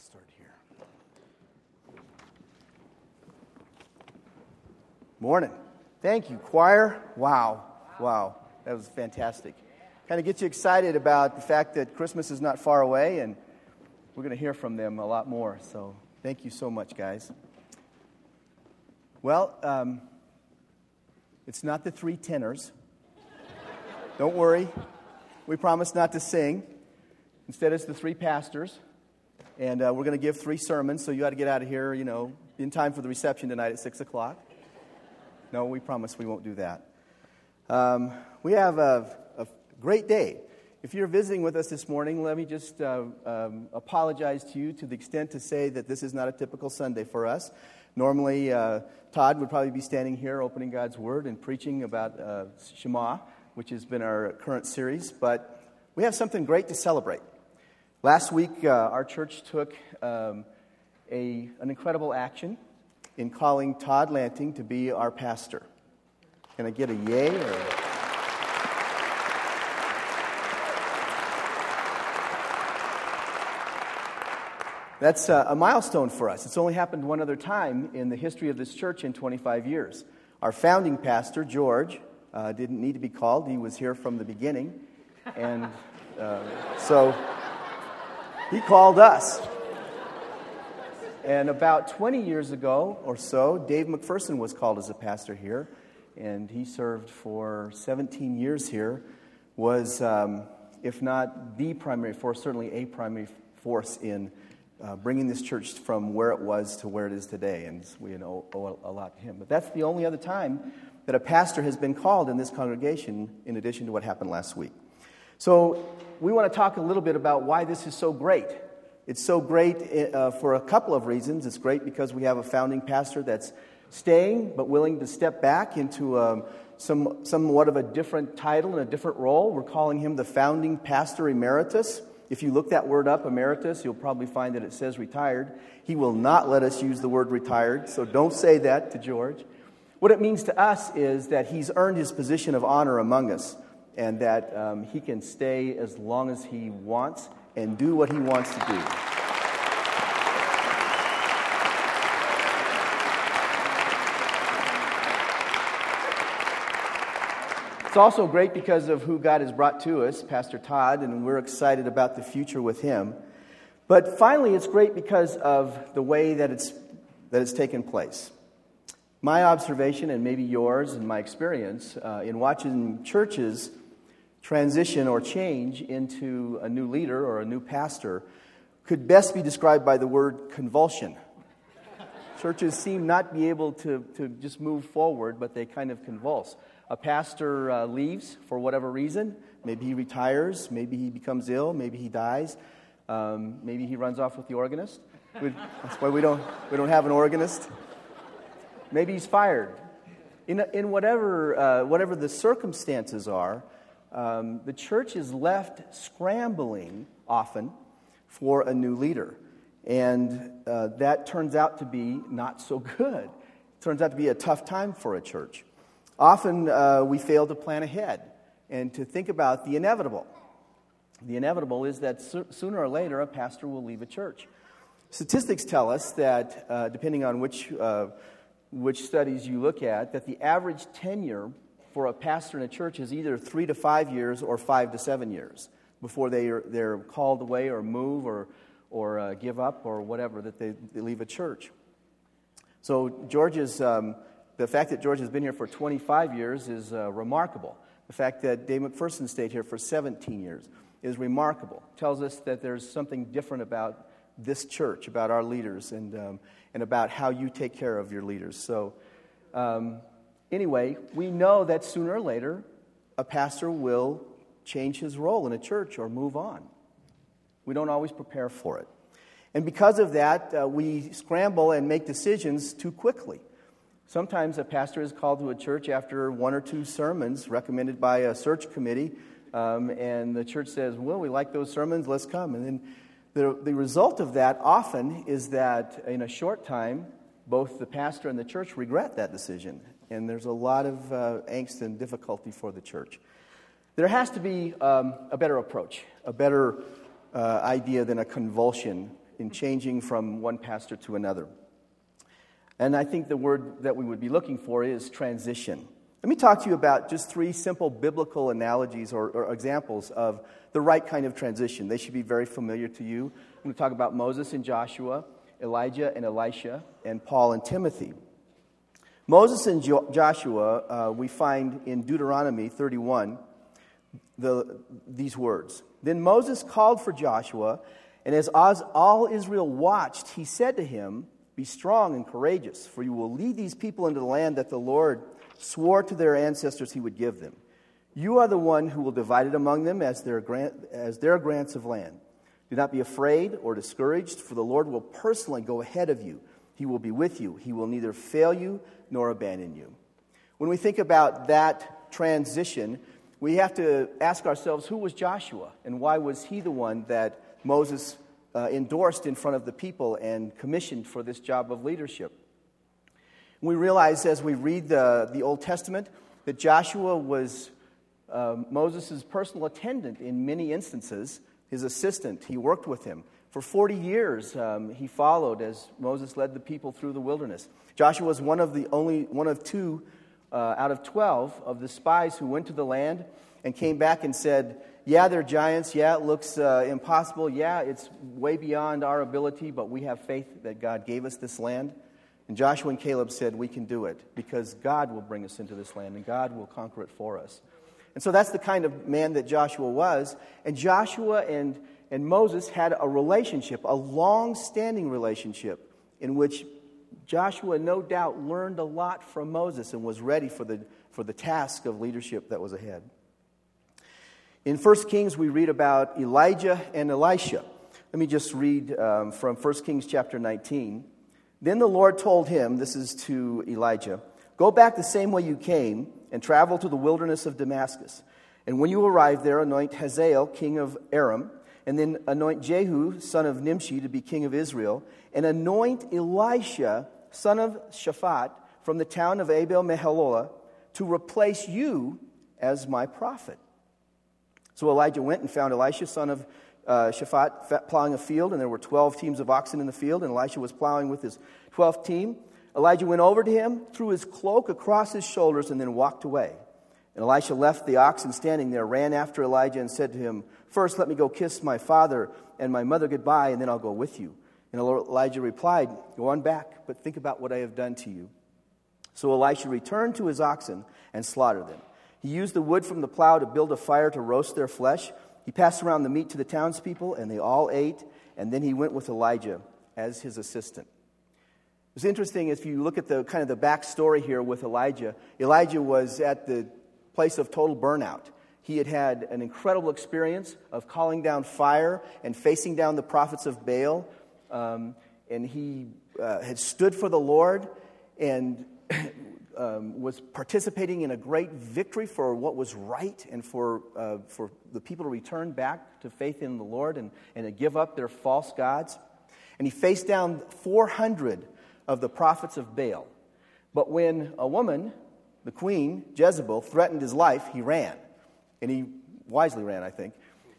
start here. Morning. Thank you, choir. Wow. Wow. That was fantastic. Kind of gets you excited about the fact that Christmas is not far away, and we're going to hear from them a lot more. So thank you so much, guys. Well, um, it's not the three tenors. Don't worry. We promise not to sing. Instead, it's the three pastors. And uh, we're going to give three sermons, so you got to get out of here, you know, in time for the reception tonight at 6 o'clock. No, we promise we won't do that. Um, we have a, a, great day. If you're visiting with us this morning, let me just uh, um, apologize to you to the extent to say that this is not a typical Sunday for us. Normally, uh, Todd would probably be standing here opening God's Word and preaching about uh, Shema, which has been our current series, but we have something great to celebrate. Last week, uh, our church took um, a, an incredible action in calling Todd Lanting to be our pastor. Can I get a yay? Or... That's a, a milestone for us. It's only happened one other time in the history of this church in 25 years. Our founding pastor, George, uh, didn't need to be called. He was here from the beginning. And uh, so he called us. And about 20 years ago or so, Dave McPherson was called as a pastor here, and he served for 17 years here. Was, um, if not the primary force, certainly a primary force in uh, bringing this church from where it was to where it is today, and we owe, owe a lot to him. But that's the only other time that a pastor has been called in this congregation, in addition to what happened last week. So, we want to talk a little bit about why this is so great. It's so great uh, for a couple of reasons. It's great because we have a founding pastor that's staying but willing to step back into um, some, somewhat of a different title and a different role. We're calling him the founding pastor emeritus. If you look that word up, emeritus, you'll probably find that it says retired. He will not let us use the word retired, so don't say that to George. What it means to us is that he's earned his position of honor among us and that um, he can stay as long as he wants and do what he wants to do. It's also great because of who God has brought to us, Pastor Todd, and we're excited about the future with him. But finally, it's great because of the way that it's, that it's taken place. My observation, and maybe yours and my experience uh, in watching churches transition or change into a new leader or a new pastor could best be described by the word convulsion. Churches seem not be able to, to just move forward, but they kind of convulse. A pastor uh, leaves for whatever reason. Maybe he retires, maybe he becomes ill, maybe he dies, um, maybe he runs off with the organist. We, that's why we don't, we don't have an organist. Maybe he's fired. In, in whatever, uh, whatever the circumstances are, um, the church is left scrambling often for a new leader. And uh, that turns out to be not so good. It turns out to be a tough time for a church. Often uh, we fail to plan ahead and to think about the inevitable. The inevitable is that so- sooner or later a pastor will leave a church. Statistics tell us that, uh, depending on which, uh, which studies you look at, that the average tenure for a pastor in a church is either three to five years or five to seven years before they are, they're called away or move or, or uh, give up or whatever, that they, they leave a church. So, George's, um, the fact that George has been here for 25 years is uh, remarkable. The fact that Dave McPherson stayed here for 17 years is remarkable. Tells us that there's something different about this church, about our leaders, and, um, and about how you take care of your leaders. So, um, Anyway, we know that sooner or later a pastor will change his role in a church or move on. We don't always prepare for it. And because of that, uh, we scramble and make decisions too quickly. Sometimes a pastor is called to a church after one or two sermons recommended by a search committee, um, and the church says, Well, we like those sermons, let's come. And then the, the result of that often is that in a short time, both the pastor and the church regret that decision and there's a lot of uh, angst and difficulty for the church. There has to be um, a better approach, a better uh, idea than a convulsion in changing from one pastor to another. And I think the word that we would be looking for is transition. Let me talk to you about just three simple biblical analogies or, or, examples of the right kind of transition. They should be very familiar to you. I'm going to talk about Moses and Joshua, Elijah and Elisha, and Paul and Timothy. Moses and jo- Joshua, uh, we find in Deuteronomy 31 the, these words. Then Moses called for Joshua, and as all Israel watched, he said to him, Be strong and courageous, for you will lead these people into the land that the Lord swore to their ancestors he would give them. You are the one who will divide it among them as their, grant, as their grants of land. Do not be afraid or discouraged, for the Lord will personally go ahead of you. He will be with you. He will neither fail you nor abandon you. When we think about that transition, we have to ask ourselves who was Joshua and why was he the one that Moses uh, endorsed in front of the people and commissioned for this job of leadership? We realize as we read the, the Old Testament that Joshua was uh, Moses' personal attendant in many instances, his assistant. He worked with him. For 40 years, um, he followed as Moses led the people through the wilderness. Joshua was one of the only, one of two uh, out of 12 of the spies who went to the land and came back and said, Yeah, they're giants. Yeah, it looks uh, impossible. Yeah, it's way beyond our ability, but we have faith that God gave us this land. And Joshua and Caleb said, We can do it because God will bring us into this land and God will conquer it for us. And so that's the kind of man that Joshua was. And Joshua and, and Moses had a relationship, a long standing relationship, in which Joshua, no doubt, learned a lot from Moses and was ready for the, for the task of leadership that was ahead. In 1 Kings, we read about Elijah and Elisha. Let me just read um, from 1 Kings chapter 19. Then the Lord told him, this is to Elijah, Go back the same way you came and travel to the wilderness of Damascus. And when you arrive there, anoint Hazael, king of Aram, and then anoint Jehu, son of Nimshi, to be king of Israel, and anoint Elisha, son of Shaphat, from the town of Abel Meholah, to replace you as my prophet. So Elijah went and found Elisha, son of uh, Shaphat plowing a field, and there were 12 teams of oxen in the field, and Elisha was plowing with his 12th team. Elijah went over to him, threw his cloak across his shoulders, and then walked away. And Elisha left the oxen standing there, ran after Elijah, and said to him, First, let me go kiss my father and my mother goodbye, and then I'll go with you. And Elijah replied, Go on back, but think about what I have done to you. So Elisha returned to his oxen and slaughtered them. He used the wood from the plow to build a fire to roast their flesh. He passed around the meat to the townspeople, and they all ate, and then he went with Elijah as his assistant. It's interesting if you look at the kind of the backstory here with Elijah. Elijah was at the place of total burnout. He had had an incredible experience of calling down fire and facing down the prophets of Baal. Um, and he uh, had stood for the Lord and um, was participating in a great victory for what was right and for, uh, for the people to return back to faith in the Lord and, and to give up their false gods. And he faced down 400 of the prophets of Baal. But when a woman, the queen, Jezebel, threatened his life, he ran. And he wisely ran, I think.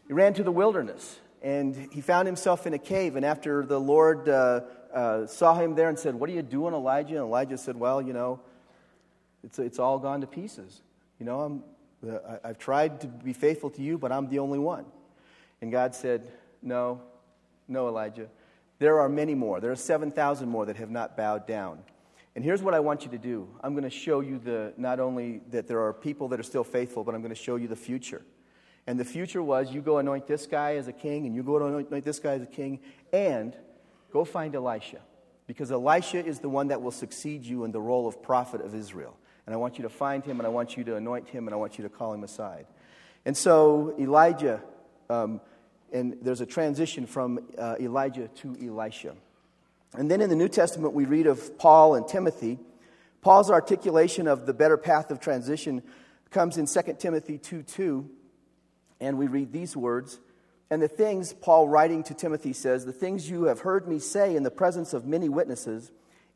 He ran to the wilderness and he found himself in a cave. And after the Lord uh, uh, saw him there and said, What are you doing, Elijah? And Elijah said, Well, you know, it's, it's all gone to pieces. You know, I'm, I've tried to be faithful to you, but I'm the only one. And God said, No, no, Elijah. There are many more. There are 7,000 more that have not bowed down. And here's what I want you to do I'm going to show you the, not only that there are people that are still faithful, but I'm going to show you the future. And the future was you go anoint this guy as a king, and you go anoint this guy as a king, and go find Elisha. Because Elisha is the one that will succeed you in the role of prophet of Israel. And I want you to find him, and I want you to anoint him, and I want you to call him aside. And so Elijah, um, and there's a transition from uh, Elijah to Elisha. And then in the New Testament, we read of Paul and Timothy. Paul's articulation of the better path of transition comes in 2 Timothy 2 2, and we read these words. And the things, Paul writing to Timothy says, the things you have heard me say in the presence of many witnesses,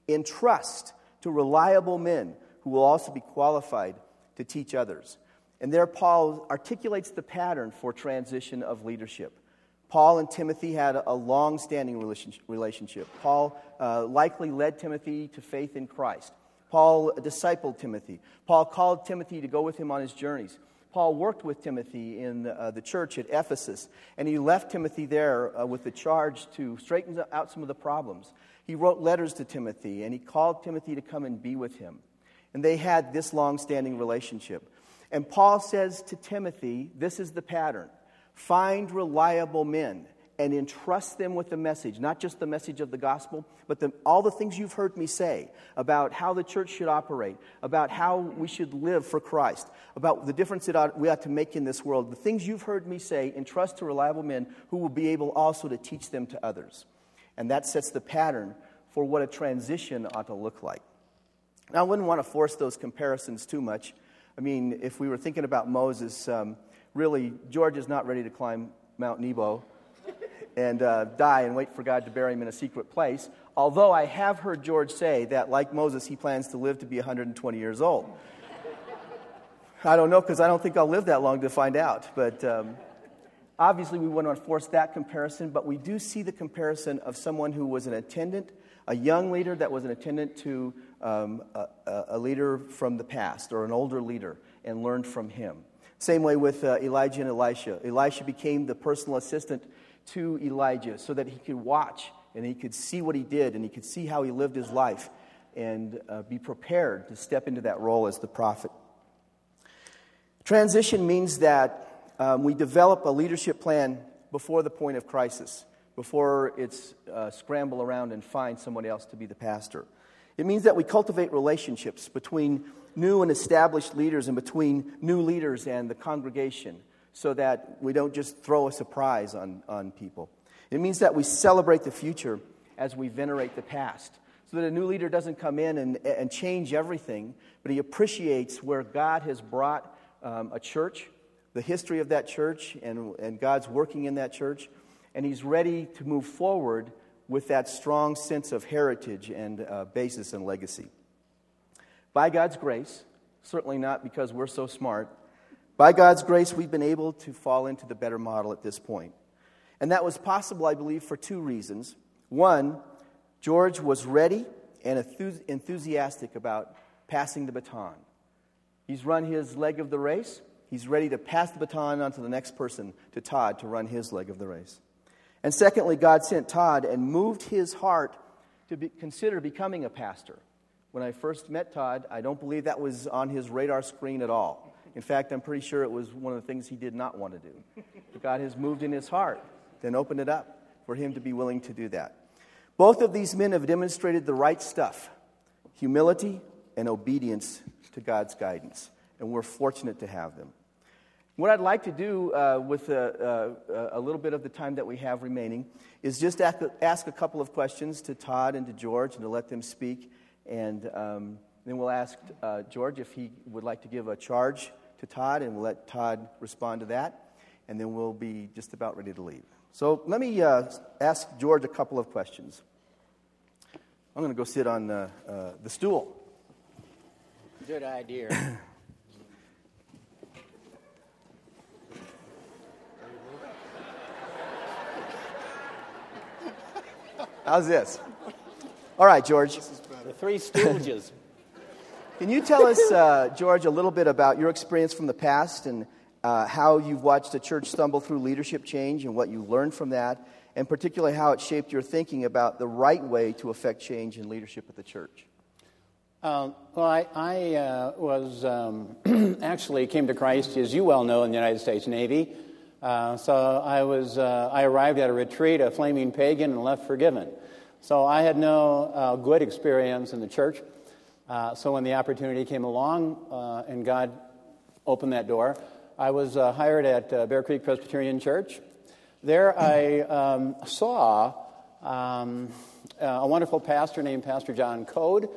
entrust to reliable men who will also be qualified to teach others. And there, Paul articulates the pattern for transition of leadership. Paul and Timothy had a long standing relationship. Paul uh, likely led Timothy to faith in Christ. Paul discipled Timothy. Paul called Timothy to go with him on his journeys. Paul worked with Timothy in uh, the church at Ephesus, and he left Timothy there uh, with the charge to straighten out some of the problems. He wrote letters to Timothy, and he called Timothy to come and be with him. And they had this long standing relationship. And Paul says to Timothy, This is the pattern find reliable men and entrust them with the message, not just the message of the gospel, but the, all the things you've heard me say about how the church should operate, about how we should live for Christ, about the difference that we ought to make in this world. The things you've heard me say, entrust to reliable men who will be able also to teach them to others. And that sets the pattern for what a transition ought to look like. Now, I wouldn't want to force those comparisons too much. I mean, if we were thinking about Moses, um, really, George is not ready to climb Mount Nebo and uh, die and wait for God to bury him in a secret place. Although I have heard George say that, like Moses, he plans to live to be 120 years old. I don't know because I don't think I'll live that long to find out. But um, obviously, we wouldn't force that comparison, but we do see the comparison of someone who was an attendant, a young leader that was an attendant to um, a, a, leader from the past or an older leader and learned from him. Same way with uh, Elijah and Elisha. Elisha became the personal assistant to Elijah so that he could watch and he could see what he did and he could see how he lived his life and uh, be prepared to step into that role as the prophet. Transition means that um, we develop a leadership plan before the point of crisis, before it's uh, scramble around and find someone else to be the pastor. It means that we cultivate relationships between new and established leaders and between new leaders and the congregation so that we don't just throw a surprise on, on people. It means that we celebrate the future as we venerate the past. So that a new leader doesn't come in and, and change everything, but he appreciates where God has brought um, a church, the history of that church, and, and God's working in that church, and he's ready to move forward with that strong sense of heritage and uh, basis and legacy. By God's grace, certainly not because we're so smart, by God's grace, we've been able to fall into the better model at this point. And that was possible, I believe, for two reasons. One, George was ready and enthusiastic about passing the baton. He's run his leg of the race. He's ready to pass the baton on to the next person, to Todd, to run his leg of the race. And secondly, God sent Todd and moved his heart to be, consider becoming a pastor. When I first met Todd, I don't believe that was on his radar screen at all. In fact, I'm pretty sure it was one of the things he did not want to do. But God has moved in his heart, then opened it up for him to be willing to do that. Both of these men have demonstrated the right stuff humility and obedience to God's guidance. And we're fortunate to have them. What I'd like to do uh, with a, a, a, little bit of the time that we have remaining is just ask, ask a couple of questions to Todd and to George and to let them speak. And um, then we'll ask uh, George if he would like to give a charge to Todd, and we'll let Todd respond to that, and then we'll be just about ready to leave. So let me uh, ask George a couple of questions. I'm going to go sit on uh, uh, the stool. Good idea. How's this? All right, George. The Three Stooges. Can you tell us, uh, George, a little bit about your experience from the past and uh, how you've watched the church stumble through leadership change and what you learned from that, and particularly how it shaped your thinking about the right way to affect change in leadership at the church? Uh, well, I, I uh, was um, actually came to Christ, as you well know, in the United States Navy. Uh, so I was uh, I arrived at a retreat, a flaming pagan, and left forgiven. So I had no good experience in the church. Uh, so when the opportunity came along uh, and God opened that door, I was uh, hired at uh, Bear Creek Presbyterian Church. There I um, saw um, a wonderful pastor named Pastor John Code.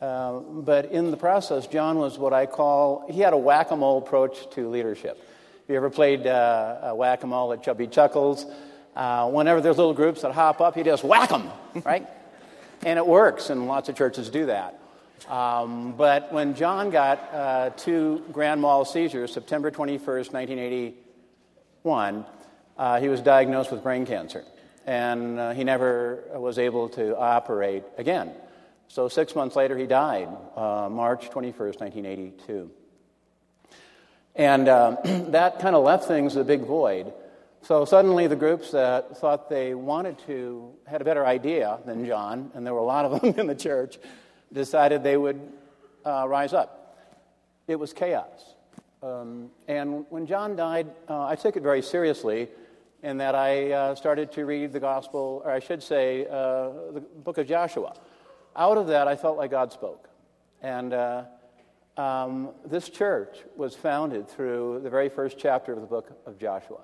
Uh, but in the process, John was what I call, he had a whack a mole approach to leadership. If you ever played uh, whack a mole at Chubby Chuckles, whenever there's little groups that hop up, he just whack them, right? and it works, and lots of churches do that. Um, but when John got uh, two grand mal seizures, September 21st, 1981, uh, he was diagnosed with brain cancer, and uh, he never was able to operate again. So, six months later, he died, uh, March 21st, 1982. And uh, that kind of left things a big void. So suddenly, the groups that thought they wanted to, had a better idea than John, and there were a lot of them in the church, decided they would uh, rise up. It was chaos. Um, and when John died, uh, I took it very seriously in that I uh, started to read the gospel, or I should say, uh, the book of Joshua. Out of that, I felt like God spoke. And uh, um, this church was founded through the very first chapter of the book of Joshua.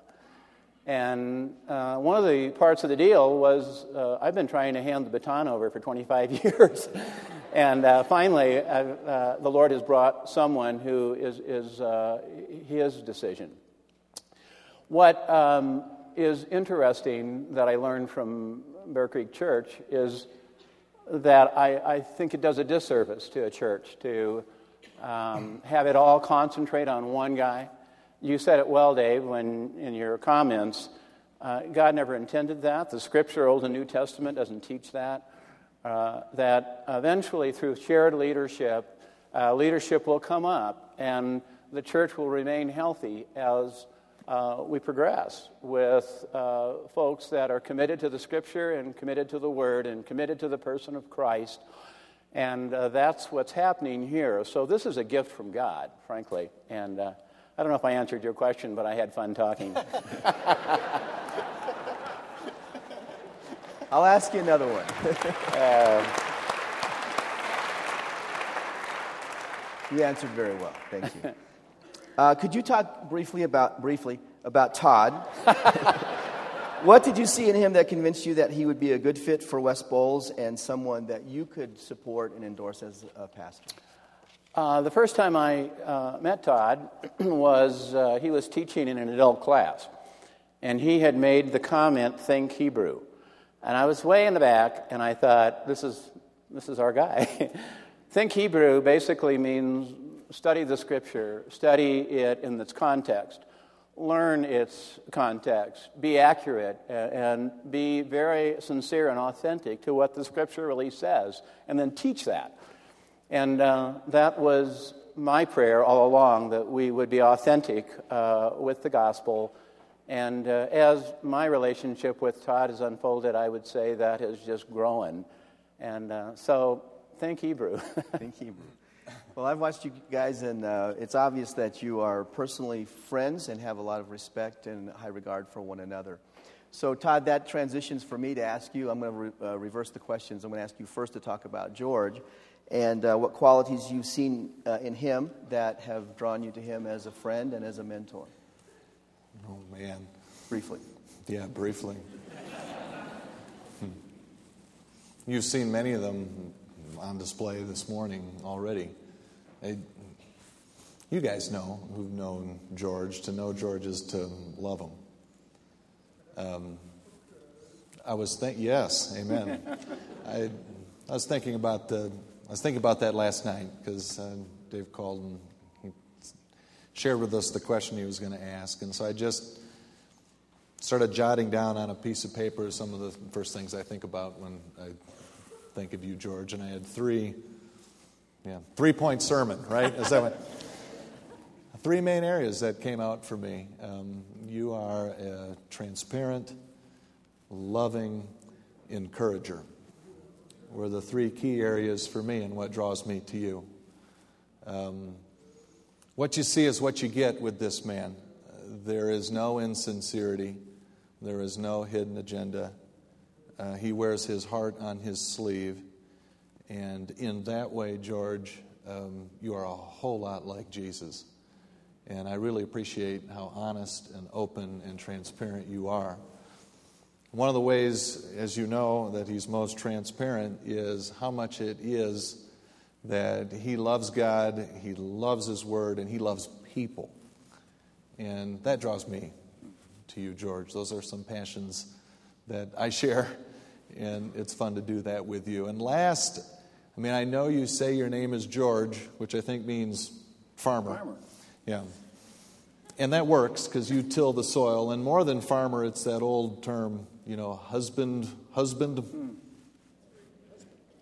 And uh, one of the parts of the deal was uh, I've been trying to hand the baton over for 25 years. and uh, finally, uh, the Lord has brought someone who is, is uh, his decision. What um, is interesting that I learned from Bear Creek Church is that I, I think it does a disservice to a church to um, have it all concentrate on one guy you said it well, Dave, when in your comments. Uh, God never intended that. The Scripture, Old and New Testament, doesn't teach that. Uh, that eventually, through shared leadership, uh, leadership will come up and the church will remain healthy as uh, we progress with uh, folks that are committed to the Scripture and committed to the Word and committed to the person of Christ. And uh, that's what's happening here. So, this is a gift from God, frankly. And I don't know if I answered your question, but I had fun talking. I'll ask you another one. uh, you answered very well. Thank you. Uh, could you talk briefly about briefly about Todd? what did you see in him that convinced you that he would be a good fit for West Bowles and someone that you could support and endorse as a pastor? Uh, the first time I uh, met Todd was uh, he was teaching in an adult class, and he had made the comment, Think Hebrew. And I was way in the back, and I thought, this is, this is our guy. Think Hebrew basically means study the scripture, study it in its context, learn its context, be accurate, and be very sincere and authentic to what the scripture really says, and then teach that. And uh, that was my prayer all along that we would be authentic uh, with the gospel. And uh, as my relationship with Todd has unfolded, I would say that has just grown. And uh, so, think Hebrew. think Hebrew. Well, I've watched you guys, and uh, it's obvious that you are personally friends and have a lot of respect and high regard for one another. So, Todd, that transitions for me to ask you. I'm going to re- uh, reverse the questions. I'm going to ask you first to talk about George and uh, what qualities you've seen uh, in him that have drawn you to him as a friend and as a mentor. Oh, man. Briefly. Yeah, briefly. Hmm. You've seen many of them on display this morning already. I, you guys know who've known George. To know George is to love him. Um, I was thinking, yes, amen. I, I was thinking about the I was thinking about that last night because uh, Dave called and he shared with us the question he was going to ask. And so I just started jotting down on a piece of paper some of the first things I think about when I think of you, George. And I had three, yeah, three point sermon, right? Is that what? Three main areas that came out for me. Um, you are a transparent, loving encourager were the three key areas for me and what draws me to you. Um, what you see is what you get with this man. There is no insincerity, there is no hidden agenda. Uh, he wears his heart on his sleeve. And in that way, George, um, you are a whole lot like Jesus. And I really appreciate how honest and open and transparent you are. One of the ways, as you know, that he's most transparent is how much it is that he loves God, he loves his word, and he loves people. And that draws me to you, George. Those are some passions that I share, and it's fun to do that with you. And last, I mean, I know you say your name is George, which I think means farmer. Farmer. Yeah. and that works because you till the soil. And more than farmer, it's that old term, you know, husband, husband,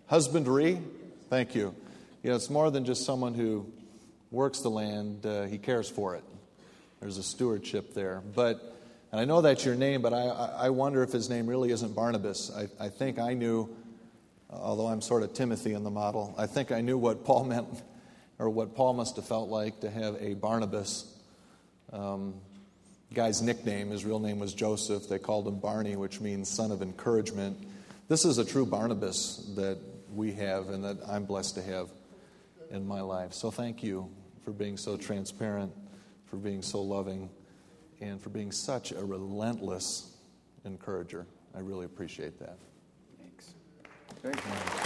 husbandry. Thank you. You know, it's more than just someone who works the land, uh, he cares for it. There's a stewardship there. But, and I know that's your name, but I, I wonder if his name really isn't Barnabas. I, I think I knew, although I'm sort of Timothy in the model, I think I knew what Paul meant, or what Paul must have felt like to have a Barnabas. Um, guy's nickname, his real name was Joseph. They called him Barney, which means son of encouragement. This is a true Barnabas that we have and that I'm blessed to have in my life. So thank you for being so transparent, for being so loving, and for being such a relentless encourager. I really appreciate that. Thanks. Great.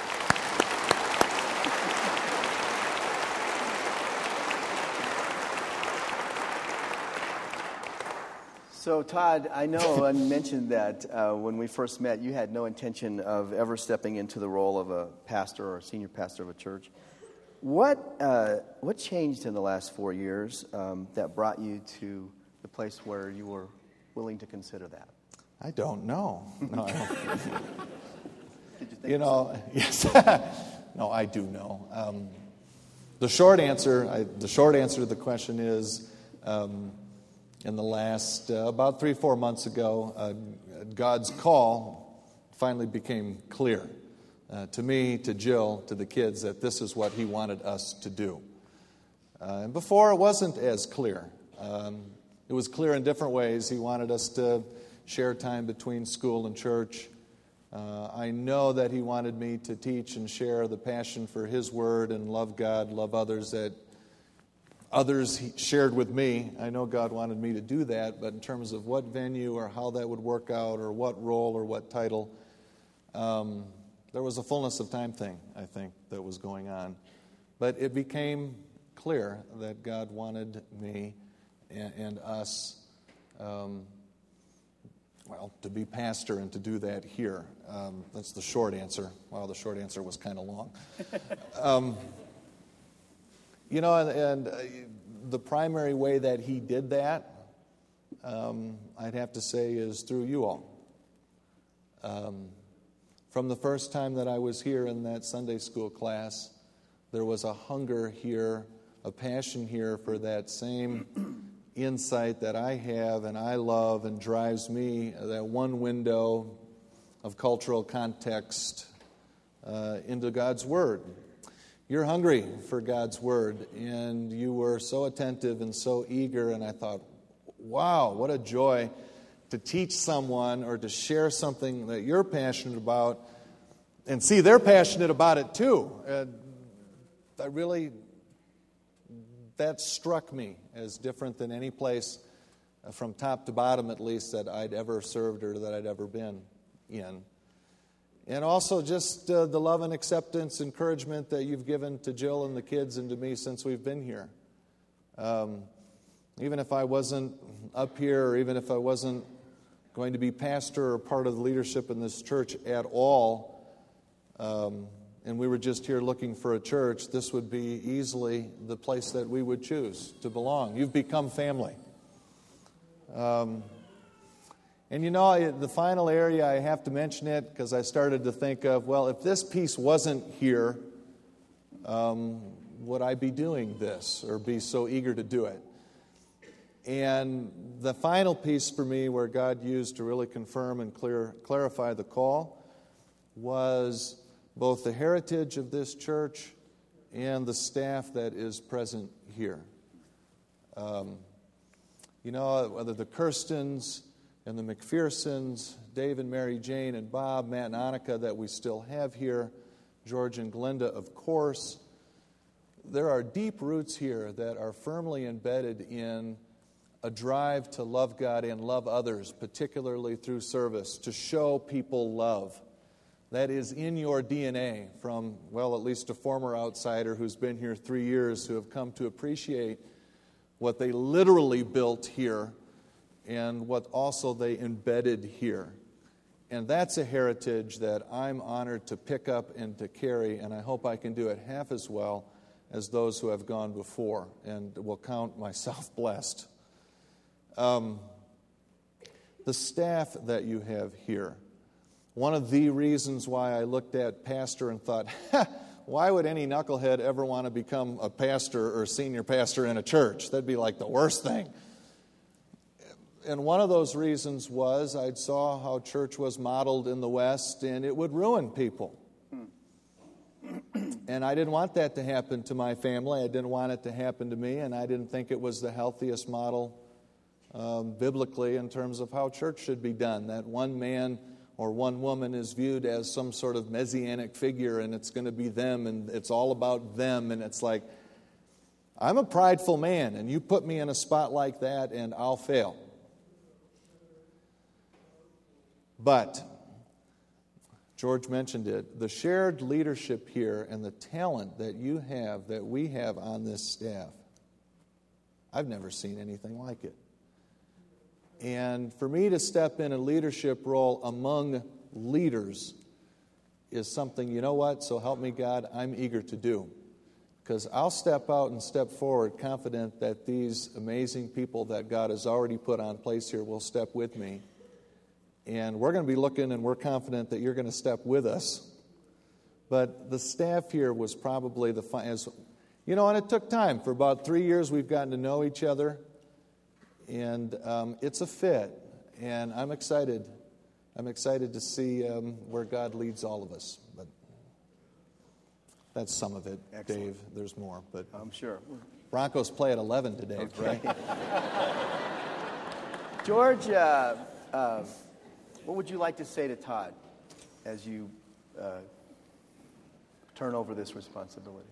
So, Todd, I know I mentioned that uh, when we first met, you had no intention of ever stepping into the role of a pastor or a senior pastor of a church. What, uh, what changed in the last four years um, that brought you to the place where you were willing to consider that? I don't know. No, I don't. Did you think you know, yes. no, I do know. Um, the short answer, I, the short answer to the question is, um, in the last uh, about three, four months ago, uh, God's call finally became clear uh, to me, to Jill, to the kids, that this is what He wanted us to do. Uh, and before, it wasn't as clear. Um, it was clear in different ways. He wanted us to share time between school and church. Uh, I know that He wanted me to teach and share the passion for His Word and love God, love others that others shared with me. I know God wanted me to do that, but in terms of what venue or how that would work out or what role or what title, um, there was a fullness of time thing, I think, that was going on. But it became clear that God wanted me and, and us, um, well, to be pastor and to do that here. Um, that's the short answer. Wow, the short answer was kind of long. You know, and, and uh, the primary way that he did that, um, I'd have to say, is through you all. Um, from the first time that I was here in that Sunday school class, there was a hunger here, a passion here for that same insight that I have and I love and drives me, that one window of cultural context uh, into God's Word. You're hungry for God's Word, and you were so attentive and so eager, and I thought, wow, what a joy to teach someone or to share something that you're passionate about and see they're passionate about it too. And I really, that struck me as different than any place, uh, from top to bottom at least, that I'd ever served or that I'd ever been in. And also just uh, the love and acceptance, encouragement that you've given to Jill and the kids and to me since we've been here. Um, even if I wasn't up here, or even if I wasn't going to be pastor or part of the leadership in this church at all, um, and we were just here looking for a church, this would be easily the place that we would choose to belong. You've become family. Um, and you know, the final area, I have to mention it because I started to think of well, if this piece wasn't here, um, would I be doing this or be so eager to do it? And the final piece for me, where God used to really confirm and clear, clarify the call, was both the heritage of this church and the staff that is present here. Um, you know, whether the Kirstens and the McPhersons, Dave and Mary Jane and Bob, Matt and Annika that we still have here, George and Glenda, of course. There are deep roots here that are firmly embedded in a drive to love God and love others, particularly through service, to show people love. That is in your DNA from, well, at least a former outsider who's been here three years who have come to appreciate what they literally built here and what also they embedded here. And that's a heritage that I'm honored to pick up and to carry, and I hope I can do it half as well as those who have gone before, and will count myself blessed. Um, the staff that you have here. One of the reasons why I looked at pastor and thought, why would any knucklehead ever want to become a pastor or senior pastor in a church? That'd be like the worst thing. And one of those reasons was I saw how church was modeled in the West and it would ruin people. And I didn't want that to happen to my family. I didn't want it to happen to me, and I didn't think it was the healthiest model um, biblically in terms of how church should be done. That one man or one woman is viewed as some sort of messianic figure, and it's going to be them, and it's all about them, and it's like, I'm a prideful man, and you put me in a spot like that, and I'll fail. But George mentioned it, the shared leadership here and the talent that you have, that we have on this staff, I've never seen anything like it. And for me to step in a leadership role among leaders is something, you know what? So help me God, I'm eager to do. Because I'll step out and step forward confident that these amazing people that God has already put on place here will step with me and we're going to be looking, and we're confident that you're going to step with us. But the staff here was probably the as you know, and it took time. For about three years, we've gotten to know each other, and um, it's a fit. And I'm excited. I'm excited to see um, where God leads all of us. But that's some of it, Excellent. Dave. There's more, but I'm sure. Broncos play at 11 today, okay. right? George. Uh, uh, what would you like to say to Todd as you uh, turn over this responsibility?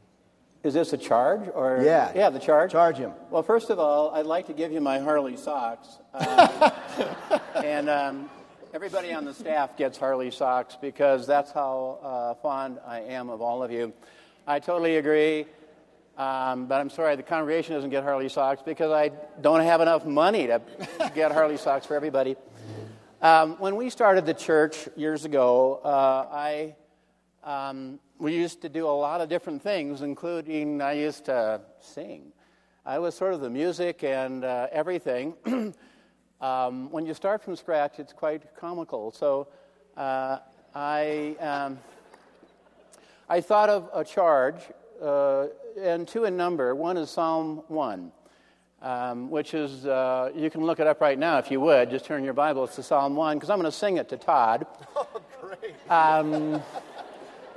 Is this a charge or yeah? Yeah, the charge. Charge him. Well, first of all, I'd like to give you my Harley socks, uh, and um, everybody on the staff gets Harley socks because that's how uh, fond I am of all of you. I totally agree, um, but I'm sorry the congregation doesn't get Harley socks because I don't have enough money to get Harley socks for everybody. Um, when we started the church years ago, uh, I um, we used to do a lot of different things, including I used to sing. I was sort of the music and uh, everything. um, when you start from scratch, it's quite comical. So uh, I um, I thought of a charge uh, and two in number. One is Psalm one um, which is, uh, you can look it up right now if you would. Just turn your Bible to Psalm 1, because I'm going to sing it to Todd. Oh, great. Um,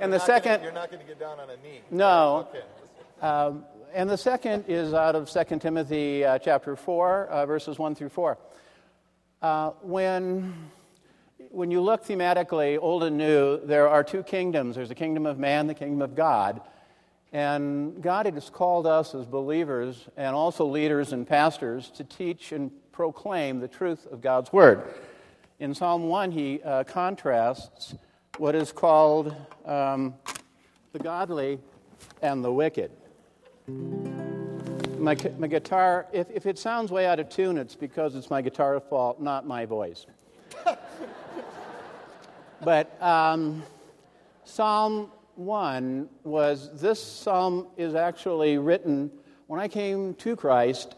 and the second. Gonna, you're not going to get down on a knee. No. Okay. Um, and the second is out of 2 Timothy uh, chapter 4, uh, verses 1 through 4. Uh, when, when you look thematically, old and new, there are two kingdoms there's the kingdom of man, the kingdom of God. And God has called us as believers and also leaders and pastors to teach and proclaim the truth of God's Word. In Psalm 1, he uh, contrasts what is called um, the godly and the wicked. My, my guitar, if, if it sounds way out of tune, it's because it's my guitar's fault, not my voice. but um, Psalm 1 was this psalm is actually written when I came to Christ.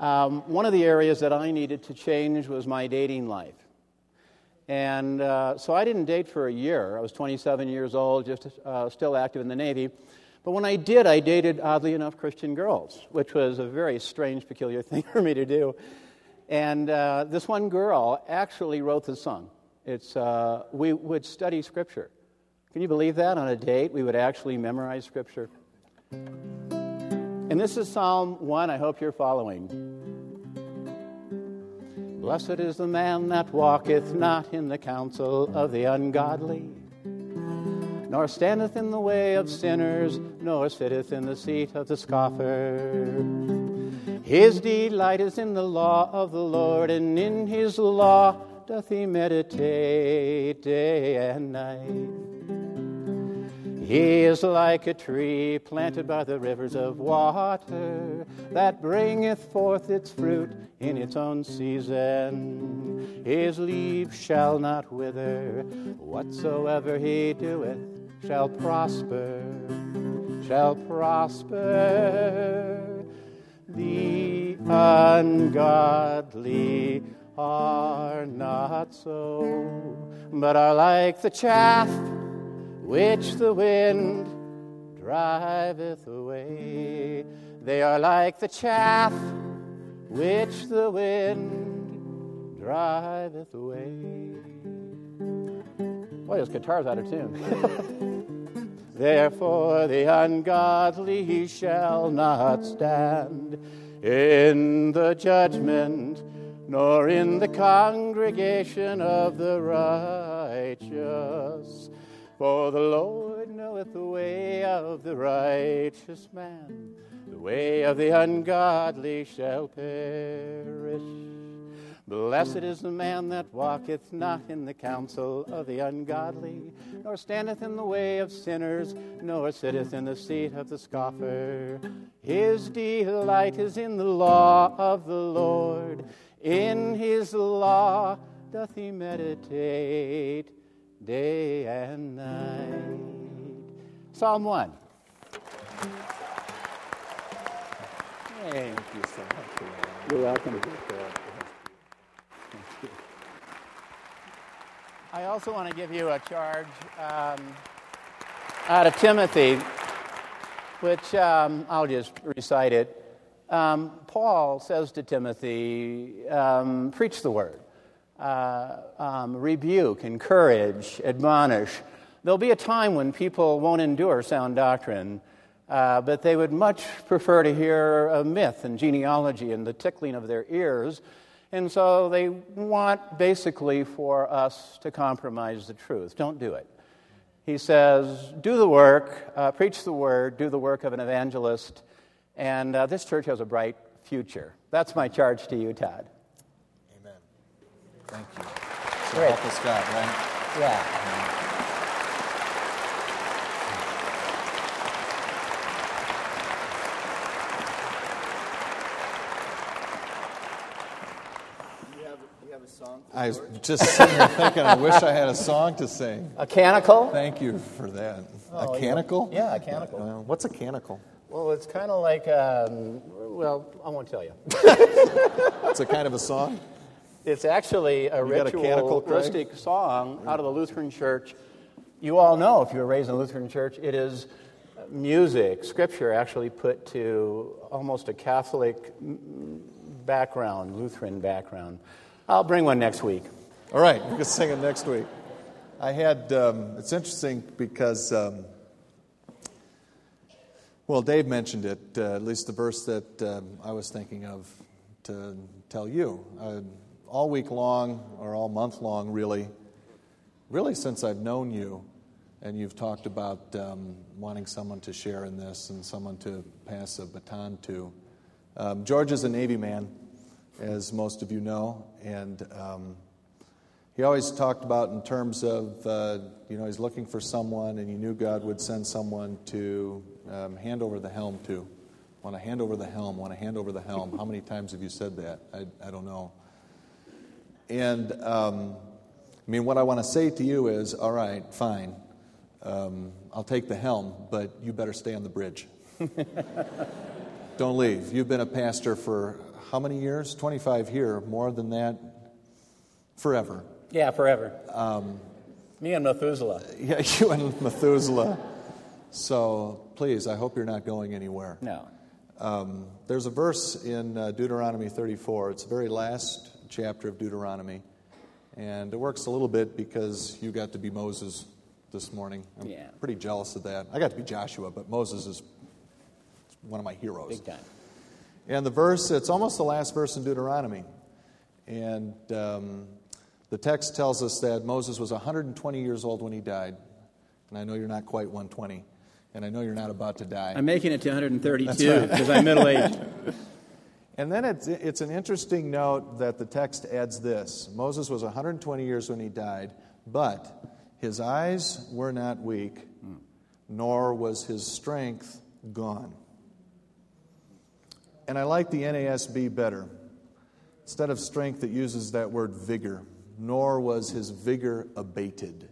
Um, one of the areas that I needed to change was my dating life. And uh, so I didn't date for a year. I was 27 years old, just uh, still active in the Navy. But when I did, I dated, oddly enough, Christian girls, which was a very strange, peculiar thing for me to do. And uh, this one girl actually wrote the song. It's, uh, we would study Scripture. Can you believe that? On a date, we would actually memorize Scripture. And this is Psalm 1. I hope you're following. Blessed is the man that walketh not in the counsel of the ungodly, nor standeth in the way of sinners, nor sitteth in the seat of the scoffer. His delight is in the law of the Lord, and in his law doth he meditate day and night. He is like a tree planted by the rivers of water that bringeth forth its fruit in its own season. His leaves shall not wither, whatsoever he doeth shall prosper, shall prosper. The ungodly are not so, but are like the chaff which the wind driveth away. They are like the chaff which the wind driveth away. Boy, this guitar's out of tune. Therefore, the ungodly shall not stand in the judgment, nor in the congregation of the righteous. For the Lord knoweth the way of the righteous man, the way of the ungodly shall perish. Blessed is the man that walketh not in the counsel of the ungodly, nor standeth in the way of sinners, nor sitteth in the seat of the scoffer. His delight is in the law of the Lord. In his law doth he meditate day and night. Psalm 1. Thank you so much. You're welcome. I also want to give you a charge um, out of Timothy, which um, I'll just recite it. Um, Paul says to Timothy, um, preach the word, uh, um, rebuke, encourage, admonish. There'll be a time when people won't endure sound doctrine, uh, but they would much prefer to hear a myth and genealogy and the tickling of their ears. And so they want basically for us to compromise the truth. Don't do it. He says, do the work, uh, preach the word, do the work of an evangelist, and uh, this church has a bright future. That's my charge to you, Todd. Amen. Thank you. So Great. help us God, right? Yeah. You have, you have a song? I was just sitting here thinking, I wish I had a song to sing. A canticle? Thank you for that. Oh, a yeah. canticle? Yeah, a canticle. Well, what's a canticle? Well, it's kind of like, um, well, I won't tell you. It's a kind of a song? It's actually a You got a ritualistic song out of the Lutheran Church. You all know, if you were raised in a Lutheran church, it is music, scripture actually put to almost a Catholic background, Lutheran background. I'll bring one next week. All right, we can sing it next week. I had, um, it's interesting because, um, well, Dave mentioned it, uh, at least the verse that um, I was thinking of to tell you. Uh, all week long, or all month long, really, really since I've known you, and you've talked about um, wanting someone to share in this and someone to pass a baton to. Um, George is a Navy man, as most of you know, and um, he always talked about in terms of, uh, you know, he's looking for someone, and he knew God would send someone to um, hand over the helm to. Want to hand over the helm, want to hand over the helm. How many times have you said that? I, I don't know. And, um, I mean, what I want to say to you is all right, fine. Um, I'll take the helm, but you better stay on the bridge. don't leave. You've been a pastor for how many years? 25 here, more than that? Forever. Yeah, forever. Me and Methuselah. Yeah, you and Methuselah. So please, I hope you're not going anywhere. No. Um, there's a verse in uh, Deuteronomy 34. It's the very last chapter of Deuteronomy. And it works a little bit because you got to be Moses this morning. I'm Yeah. pretty jealous of that. I got to be Joshua, but Moses is one of my heroes. Big time. And the verse, it's almost the last verse in Deuteronomy. And um, the text tells us that Moses was 120 years old when he died. And I know you're not quite 120. And I know you're not about to die. I'm making it to 132 That's right. because I'm middle aged. And then it's, it's an interesting note that the text adds this Moses was 120 years when he died, but his eyes were not weak, nor was his strength gone. And I like the NASB better. Instead of strength, it uses that word vigor, nor was his vigor abated.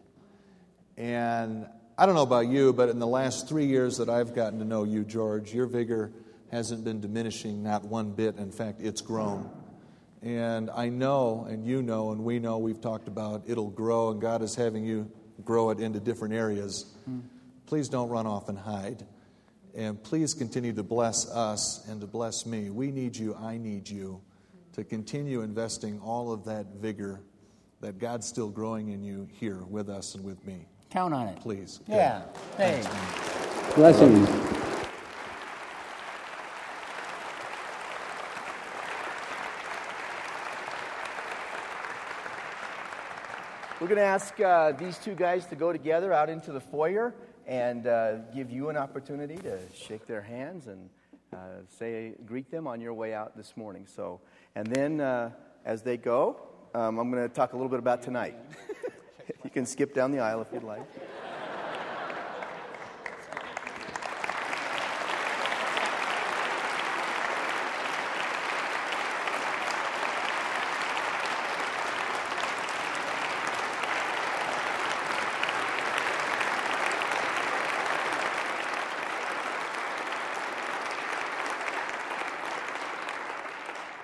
And I don't know about you, but in the last three years that I've gotten to know you, George, your vigor hasn't been diminishing, not one bit. In fact, it's grown. And I know, and you know, and we know, we've talked about it'll grow, and God is having you grow it into different areas. Mm. Please don't run off and hide. And please continue to bless us and to bless me. We need you, I need you to continue investing all of that vigor that God's still growing in you here with us and with me. Count on it. Please. Yeah. Hey. Blessings. We're going to ask uh, these two guys to go together out into the foyer and uh, give you an opportunity to shake their hands and uh, say greet them on your way out this morning. So, and then uh, as they go, um, I'm going to talk a little bit about tonight. you can skip down the aisle if you'd like.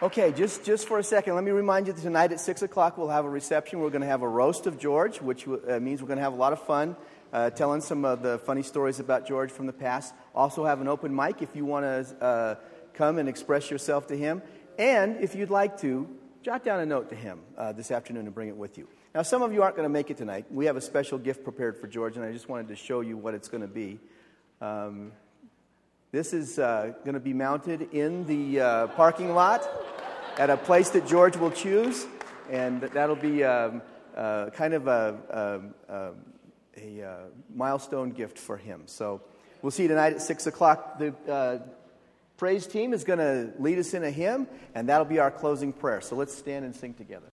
Okay, just, just for a second, let me remind you that tonight at 6 o'clock we'll have a reception. We're going to have a roast of George, which uh, means we're going to have a lot of fun uh, telling some of the funny stories about George from the past. Also, have an open mic if you want to uh, come and express yourself to him. And if you'd like to, jot down a note to him uh, this afternoon and bring it with you. Now, some of you aren't going to make it tonight. We have a special gift prepared for George, and I just wanted to show you what it's going to be. Um, this is uh, going to be mounted in the uh, parking lot at a place that George will choose, and that'll be um, uh, kind of a, a, a, a, milestone gift for him. So we'll see you tonight at 6 o'clock. The uh, praise team is going to lead us in a hymn, and that'll be our closing prayer. So let's stand and sing together.